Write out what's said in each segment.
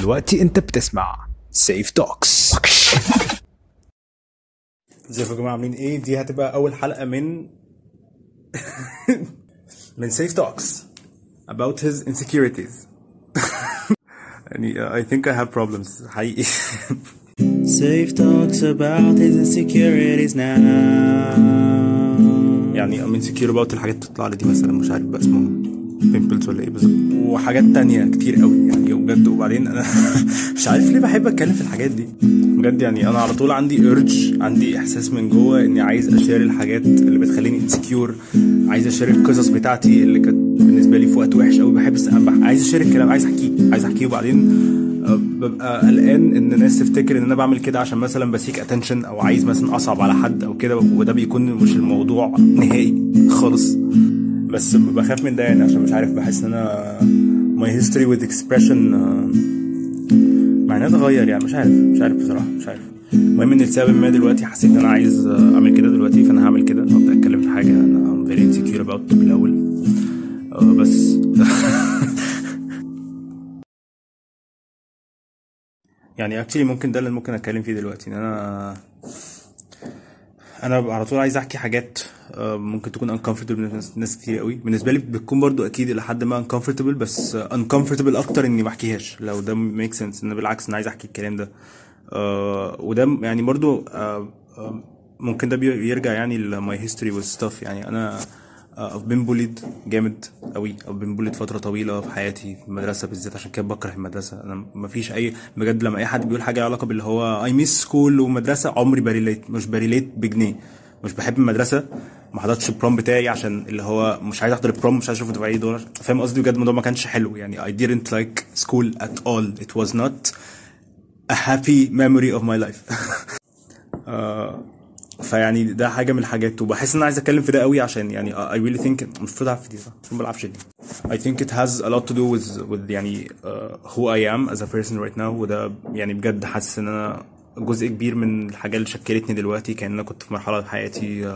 دلوقتي انت بتسمع Safe Talks ازيكم يا جماعة عاملين إيه؟ دي هتبقى أول حلقة من من Safe Talks about his insecurities. يعني uh, I think I have problems. حقيقي. Safe Talks about his insecurities now. يعني I'm insecure about الحاجات اللي بتطلع لي دي مثلا مش عارف بقى اسمهم. Pimples ولا إيه بالظبط. وحاجات تانية كتير قوي يعني بجد وبعدين أنا مش عارف ليه بحب أتكلم في الحاجات دي. بجد يعني أنا على طول عندي urge عندي إحساس من جوه إني عايز أ share الحاجات اللي بتخليني insecure. عايز أ share القصص بتاعتي اللي كانت بالنسبة لي في وقت وحش قوي بحب عايز أ share الكلام عايز أحكيه عايز أحكيه. وبعدين آه، ببقى قلقان إن الناس تفتكر إن أنا بعمل كده عشان مثلا ب seek attention أو عايز مثلا أصعب على حد أو كده. وده بيكون مش الموضوع نهائي خالص. بس بخاف من ده يعني عشان مش عارف بحس إن أنا my history with expression آه، معناه اتغير يعني مش عارف مش عارف بصراحة مش عارف. المهم إن لسبب ما دلوقتي حسيت إن أنا عايز آه، أعمل كده دلوقتي فأنا هعمل كده. ابدا أتكلم في حاجة أنا I'm very insecure about من الأول. آه، بس. يعني اكشلي ممكن ده اللي ممكن أتكلم فيه دلوقتي إن أنا أنا على طول عايز احكي حاجات آه، ممكن تكون uncomfortable لناس ناس كتير قوي. بالنسبة لي بتكون برضو أكيد إلى حد ما uncomfortable بس آه، uncomfortable أكتر إني ما أحكيهاش لو ده make sense. إن بالعكس أنا عايز أحكي الكلام ده. آه، وده يعني برضو ممكن ده بي- بيرجع يعني ل my history with stuff. يعني أنا I've been bullied جامد قوي been bullied فترة طويلة في حياتي في المدرسة بالذات عشان كده بكره المدرسة. أنا مفيش أي بجد لما أي حد بيقول حاجة علاقة باللي هو I miss school ومدرسة عمري ب relate مش ب relate بجنيه. مش بحب المدرسة ما حضرتش ال prom بتاعي عشان اللي هو مش عايز أحضر ال prom مش عايز أشوف دفعي دولار فاهم قصدي؟ بجد الموضوع ما كانش حلو. يعني I didn't like school at all. It was not a happy memory of my life. آه، فيعني ده حاجة من الحاجات وبحس إن أنا عايز أتكلم في ده قوي عشان يعني I really think المفروض اعرف دي صح؟ المفروض ما بلعبش دي. I think it has a lot to do with with يعني who I am as a person right now وده يعني بجد حاسس إن أنا جزء كبير من الحاجات اللي شكلتني دلوقتي كأن أنا كنت في مرحلة في حياتي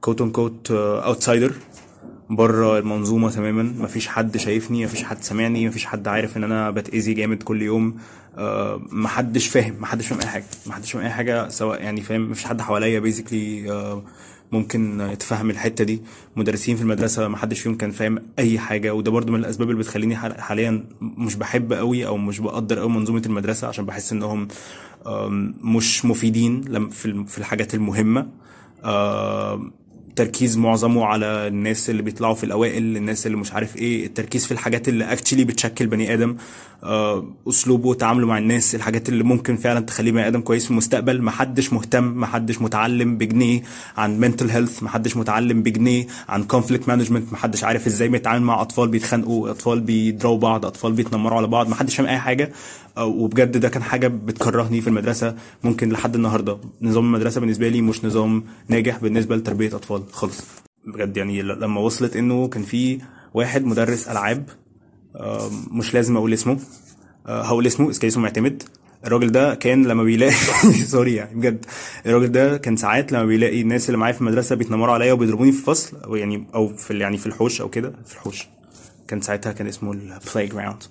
quote unquote outsider بره المنظومة تماما. مفيش حد شايفني مفيش حد سامعني مفيش حد عارف إن أنا بتأذي جامد كل يوم. آه، محدش فاهم محدش فاهم أي حاجة محدش فاهم أي حاجة سواء يعني فاهم مفيش حد حواليا basically ممكن يتفهم الحتة دي. مدرسين في المدرسة محدش فيهم كان فاهم أي حاجة. وده برضو من الأسباب اللي بتخليني حال- حاليا مش بحب قوي أو مش بقدر قوي منظومة المدرسة عشان بحس إنهم مش مفيدين في الحاجات المهمة. آم، تركيز معظمه على الناس اللي بيطلعوا في الأوائل الناس اللي مش عارف إيه التركيز في الحاجات اللي اكشلي بتشكل بني آدم آه، أسلوبه تعامله مع الناس الحاجات اللي ممكن فعلا تخليه بني آدم كويس في المستقبل. محدش مهتم محدش متعلم بجنيه عن mental health محدش متعلم بجنيه عن conflict management محدش عارف إزاي بيتعامل مع أطفال بيتخانقوا أطفال بيضربوا بعض أطفال بيتنمروا على بعض محدش فاهم أي حاجة. وبجد ده كان حاجة بتكرهني في المدرسة ممكن لحد النهارده. نظام المدرسة بالنسبة لي مش نظام ناجح بالنسبة لتربية أطفال خالص. بجد يعني لما وصلت إنه كان في واحد مدرس ألعاب مش لازم أقول اسمه آه، هقول اسمه اسكي اسمه معتمد. الراجل ده كان لما بيلاقي sorry يعني بجد. الراجل ده كان ساعات لما بيلاقي الناس اللي معايا في المدرسة بيتنمروا عليا وبيضربوني في الفصل أو يعني أو في يعني في الحوش أو كده في الحوش. كان ساعتها كان اسمه ال playground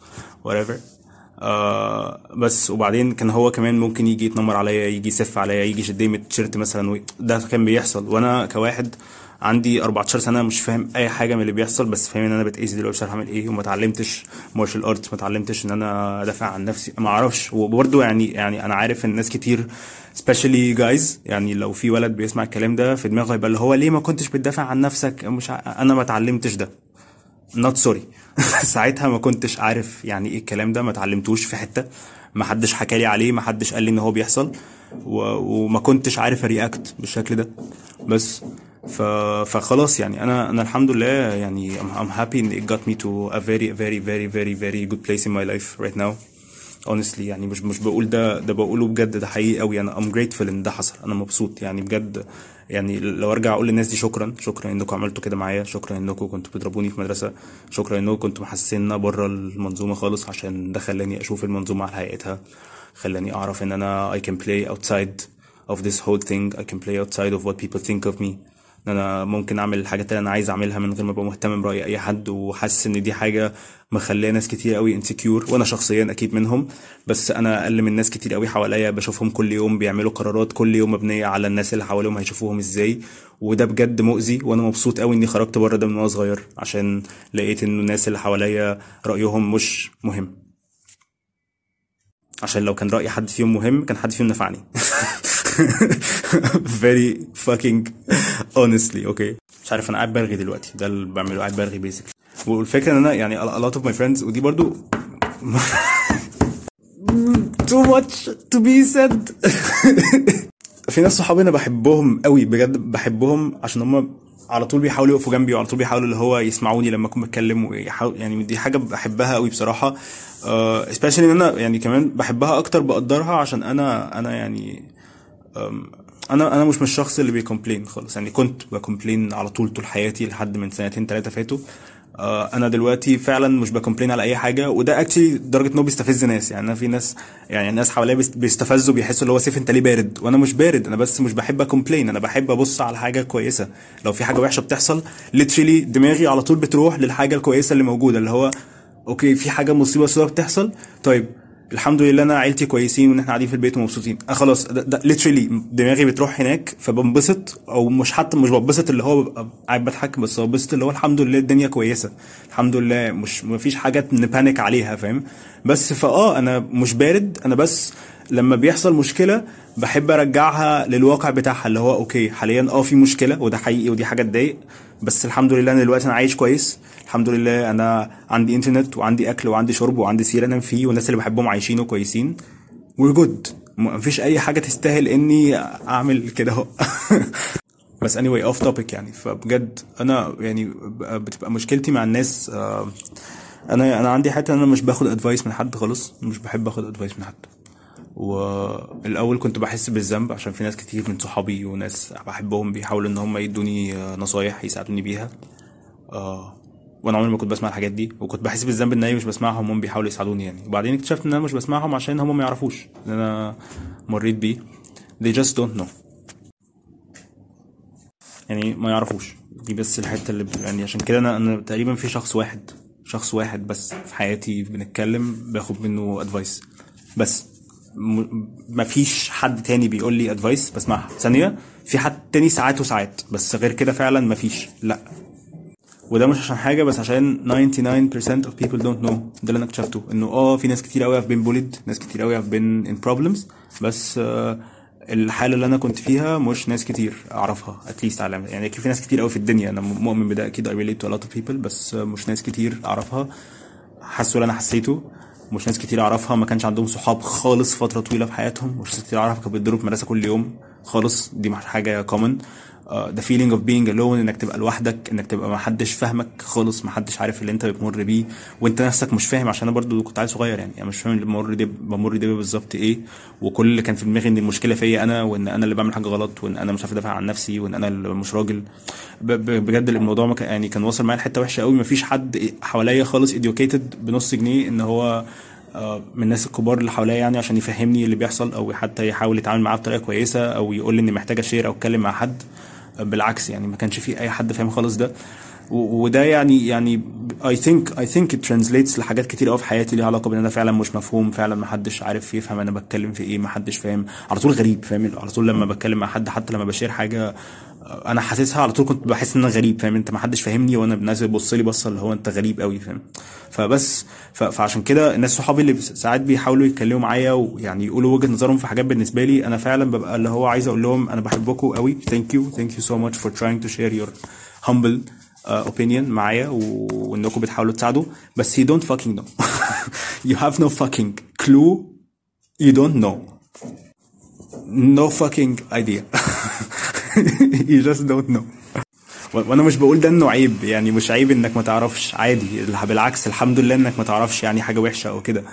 whatever. آه بس. وبعدين كان هو كمان ممكن يجي يتنمر عليا يجي يسف عليا يجي يشدني من التيشيرت مثلا ده كان بيحصل. وأنا كواحد عندي 14 سنة مش فاهم أي حاجة من اللي بيحصل بس فاهم إن أنا بتأذي دلوقتي مش عارف أعمل إيه وما اتعلمتش martial arts ما اتعلمتش إن أنا أدافع عن نفسي ما أعرفش. وبرده يعني يعني أنا عارف إن ناس كتير especially جايز يعني لو في ولد بيسمع الكلام ده في دماغه يبقى اللي هو ليه ما كنتش بتدافع عن نفسك؟ مش ع... أنا ما اتعلمتش ده. not sorry ساعتها ما كنتش عارف يعني إيه الكلام ده ما اتعلمتوش في حتة ما حدش حكى لي عليه ما حدش قال لي إن هو بيحصل و... وما كنتش عارف أ react بالشكل ده. بس ف... فخلاص يعني أنا أنا الحمد لله يعني I'm, I'm happy it got me to a very very very very very good place in my life right now. Honestly. يعني مش مش بقول ده ده بقوله بجد ده حقيقي قوي. أنا I'm grateful إن ده حصل. أنا مبسوط. يعني بجد يعني لو أرجع أقول للناس دي شكرا. شكرا إنكم عملتوا كده معايا. شكرا إنكم كنتوا بتضربوني في مدرسة. شكرا إنكم كنتوا محسننا بره المنظومة خالص عشان ده خلاني أشوف المنظومة على حقيقتها. خلاني أعرف إن أنا I can play outside of this whole thing. I can play outside of what people think of me. إن أنا ممكن أعمل الحاجات اللي أنا عايز أعملها من غير ما أبقى مهتم برأي أي حد وحاسس إن دي حاجة مخلية ناس كتير قوي insecure وأنا شخصيا أكيد منهم. بس أنا أقل من ناس كتير قوي حواليا بشوفهم كل يوم بيعملوا قرارات كل يوم مبنية على الناس اللي حواليهم هيشوفوهم إزاي. وده بجد مؤذي وأنا مبسوط قوي إني خرجت بره ده من وأنا صغير عشان لقيت انه الناس اللي حواليا رأيهم مش مهم. عشان لو كان رأي حد فيهم مهم كان حد فيهم نفعني. very fucking honestly okay مش عارف أنا قاعد برغي دلوقتي. ده اللي بعمله قاعد برغي بيسكلي والفكرة إن أنا يعني a lot of my friends ودي برضو too much to be said. في ناس صحابي أنا بحبهم قوي بجد بحبهم عشان هم على طول بيحاولوا يقفوا جنبي وعلى طول بيحاولوا اللي هو يسمعوني لما أكون بتكلم ويحاول يعني دي حاجة بحبها قوي بصراحة. uh, especially إن أنا يعني كمان بحبها أكتر بقدرها عشان أنا أنا يعني أنا أنا مش من الشخص اللي بي complain خالص. يعني كنت ب complain على طول طول حياتي لحد من سنتين ثلاثة فاتوا. آه، أنا دلوقتي فعلا مش ب complain على أي حاجة وده actually لدرجه انه بيستفز ناس. يعني أنا في ناس يعني الناس حواليا بيست- بيستفزوا بيحسوا اللي هو سيف أنت ليه بارد؟ وأنا مش بارد أنا بس مش بحب أ complain. أنا بحب أبص على حاجة كويسة. لو في حاجة وحشة بتحصل literally دماغي على طول بتروح للحاجة الكويسة اللي موجودة اللي هو okay في حاجة مصيبة سوداء بتحصل. طيب الحمد لله أنا عيلتي كويسين وإن إحنا قاعدين في البيت ومبسوطين. آه خلاص literally دماغي بتروح هناك فبنبسط أو مش حتى مش بنبسط اللي هو ببقى قاعد بضحك بس بنبسط اللي هو الحمد لله الدنيا كويسة. الحمد لله مش مفيش حاجة ن panic عليها فاهم؟ بس فآه أنا مش بارد أنا بس لما بيحصل مشكلة بحب أرجعها للواقع بتاعها اللي هو okay حاليا آه في مشكلة وده حقيقي ودي حاجة تضايق بس الحمد لله أنا دلوقتي أنا عايش كويس. الحمد لله أنا عندي انترنت وعندي أكل وعندي شرب وعندي سرير أنام فيه والناس اللي بحبهم عايشين وكويسين we're good. مفيش أي حاجة تستاهل إني أعمل كده. اهو بس anyway off topic يعني. فبجد أنا يعني بتبقى مشكلتي مع الناس آه، أنا أنا عندي حتة إن أنا مش باخد advice من حد خالص مش بحب آخد advice من حد. والأول كنت بحس بالذنب عشان في ناس كتير من صحابي وناس بحبهم بيحاولوا إن هم يدوني آه، نصايح يساعدوني بيها. آه وأنا عمري ما كنت بسمع الحاجات دي وكنت بحس بالذنب إن أنا مش بسمعهم هم بيحاولوا يساعدوني يعني. وبعدين اكتشفت إن أنا مش بسمعهم عشان هم ما يعرفوش إن أنا مريت بيه. They just don't know. يعني ما يعرفوش. دي بس الحتة اللي يعني عشان كده أنا أنا تقريبا في شخص واحد شخص واحد بس في حياتي بنتكلم باخد منه advice بس. مفيش حد تاني بيقول لي advice بسمعها. ثانية في حد تاني ساعات وساعات بس غير كده فعلا مفيش لا. وده مش عشان حاجة بس عشان 99% of people don't know. ده اللي أنا اكتشفته إنه آه في ناس كتير قوي have been bullied ناس كتير قوي have been in problems بس آه الحالة اللي أنا كنت فيها مش ناس كتير أعرفها اتليست على يعني أكيد في ناس كتير قوي في الدنيا. أنا مؤمن بده أكيد I relate to a lot of people بس مش ناس كتير أعرفها. حسوا اللي أنا حسيته. مش ناس كتير أعرفها ما كانش عندهم صحاب خالص فترة طويلة في حياتهم مش ناس كتير أعرفها كانوا بيتضربوا في المدرسة كل يوم خالص. دي مش حاجة common. The feeling of being alone إنك تبقى لوحدك إنك تبقى ما حدش فاهمك خالص ما حدش عارف اللي أنت بتمر بيه وأنت نفسك مش فاهم عشان أنا برضو كنت عيل صغير يعني أنا مش فاهم اللي بمر ده بمر ده بالظبط إيه وكل اللي كان في دماغي إن المشكلة فيا أنا وإن أنا اللي بعمل حاجة غلط وإن أنا مش عارف أدافع عن نفسي وإن أنا اللي مش راجل. بجد الموضوع ما كان يعني كان واصل معايا لحتة وحشة قوي ما فيش حد حواليا خالص educated بنص جنيه إن هو آه، من الناس الكبار اللي حواليا يعني عشان يفهمني اللي بيحصل أو حتى يحاول يتعامل معاه بطريقة كويسة أو يقول لي إني محتاج أشير أو أتكلم مع حد. بالعكس يعني ما كانش في أي حد فاهم خالص ده. وده يعني يعني I think I think it translates لحاجات كتير قوي في حياتي ليها علاقة بإن أنا فعلا مش مفهوم فعلا ما حدش عارف يفهم أنا بتكلم في إيه ما حدش فاهم. على طول غريب فاهم؟ على طول لما بتكلم مع حد حتى لما بشير حاجة أنا حاسسها على طول كنت بحس إن أنا غريب فاهم؟ أنت ما حدش فاهمني وأنا الناس بتبص لي بصه اللي هو أنت غريب قوي فاهم؟ فبس فعشان كده الناس صحابي اللي ساعات بيحاولوا يتكلموا معايا ويعني يقولوا وجهة نظرهم في حاجات بالنسبة لي أنا فعلا ببقى اللي هو عايز أقول لهم أنا بحبكم قوي you thank you so much for trying to share your humble uh, opinion معايا وإنكم بتحاولوا تساعدوا. بس you don't fucking know. You have no fucking clue. You don't know. No fucking idea. you just don't know. وأنا مش بقول ده إنه عيب يعني مش عيب إنك ما تعرفش عادي بالعكس الحمد لله إنك ما تعرفش يعني حاجة وحشة أو كده.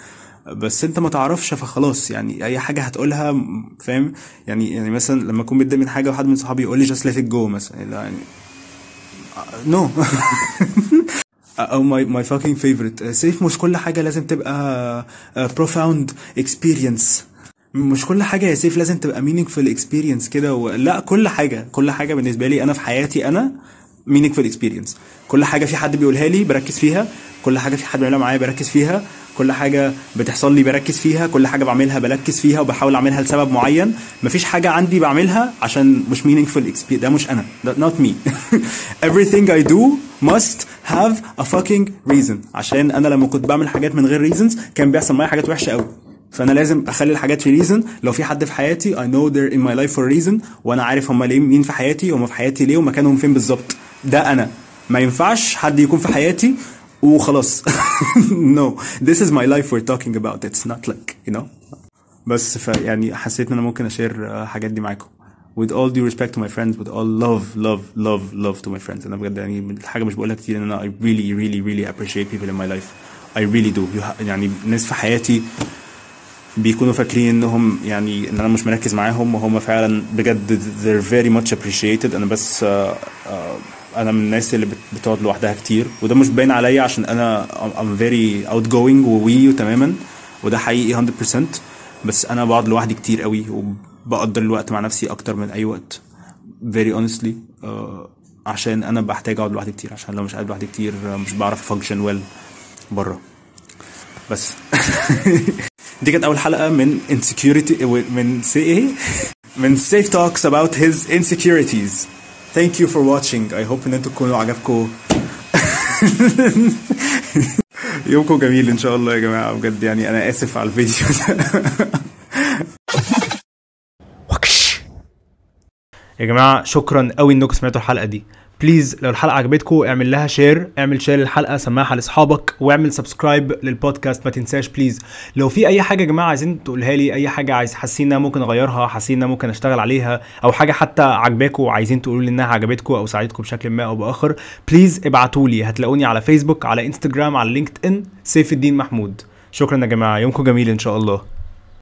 بس أنت ما تعرفش فخلاص يعني أي حاجة هتقولها فاهم؟ يعني يعني مثلا لما أكون متضايق من حاجة وحد من صحابي يقول لي let it go مثلا لا يعني no أو my my fucking favorite. سيف مش كل حاجة لازم تبقى uh, profound experience. مش كل حاجة يا سيف لازم تبقى meaningful experience كده و... لا كل حاجة كل حاجة بالنسبة لي أنا في حياتي أنا meaningful experience. كل حاجة في حد بيقولها لي بركز فيها كل حاجة في حد بيعملها معايا بركز فيها كل حاجة بتحصل لي بركز فيها كل حاجة بعملها بركز فيها وبحاول أعملها لسبب معين. مفيش حاجة عندي بعملها عشان مش meaningful experience ده مش أنا ده not me. Everything I do must have a fucking reason. عشان أنا لما كنت بعمل حاجات من غير reasons كان بيحصل معايا حاجات وحشة قوي فأنا لازم أخلي الحاجات في ريزن لو في حد في حياتي I know they're in my life for a reason وأنا عارف هم ليه مين في حياتي هم في حياتي ليه ومكانهم فين بالظبط. ده أنا. ما ينفعش حد يكون في حياتي وخلاص. No. This is my life we're talking about. It's not like you know. بس فيعني حسيت إن أنا ممكن أشير آه، الحاجات دي معاكم. With all due respect to my friends with all love love love love to my friends. أنا بجد يعني من الحاجة مش بقولها كتير إن أنا I really really really appreciate people in my life. I really do. You ha- يعني ناس في حياتي بيكونوا فاكرين إنهم يعني إن أنا مش مركز معاهم وهم فعلا بجد they're very much appreciated. أنا بس آه، آه، أنا من الناس اللي بت- بتقعد لوحدها كتير. وده مش باين عليا عشان أنا I'm- very outgoing ووي تماما. وده حقيقي 100% بس أنا بقعد لوحدي كتير قوي وبقدر الوقت مع نفسي أكتر من أي وقت. Very honestly آه، عشان أنا بحتاج أقعد لوحدي كتير. عشان لو مش قاعد لوحدي كتير مش بعرف function well بره. بس. دي كانت أول حلقة من insecurity من سي إيه؟ من safe talks about his insecurities. Thank you for watching. I hope إن أنتوا تكونوا عجبكم يومكم جميل إن شاء الله يا جماعة. بجد يعني أنا آسف على الفيديو ده. يا جماعة شكرا قوي إنكم سمعتوا الحلقة دي. please لو الحلقة عجبتكم اعمل لها share اعمل share للحلقه سمعها لأصحابك واعمل subscribe للبودكاست ما تنساش please لو في أي حاجة يا جماعة عايزين تقولها لي أي حاجة عايز حاسين ممكن أغيرها حاسين ممكن أشتغل عليها أو حاجة حتى عجباكم وعايزين تقولوا لي إنها عجبتكم أو ساعدتكم بشكل ما أو بآخر please ابعتوا لي. هتلاقوني على فيسبوك على انستجرام على لينكد ان سيف الدين محمود. شكرا يا جماعة يومكم جميل إن شاء الله.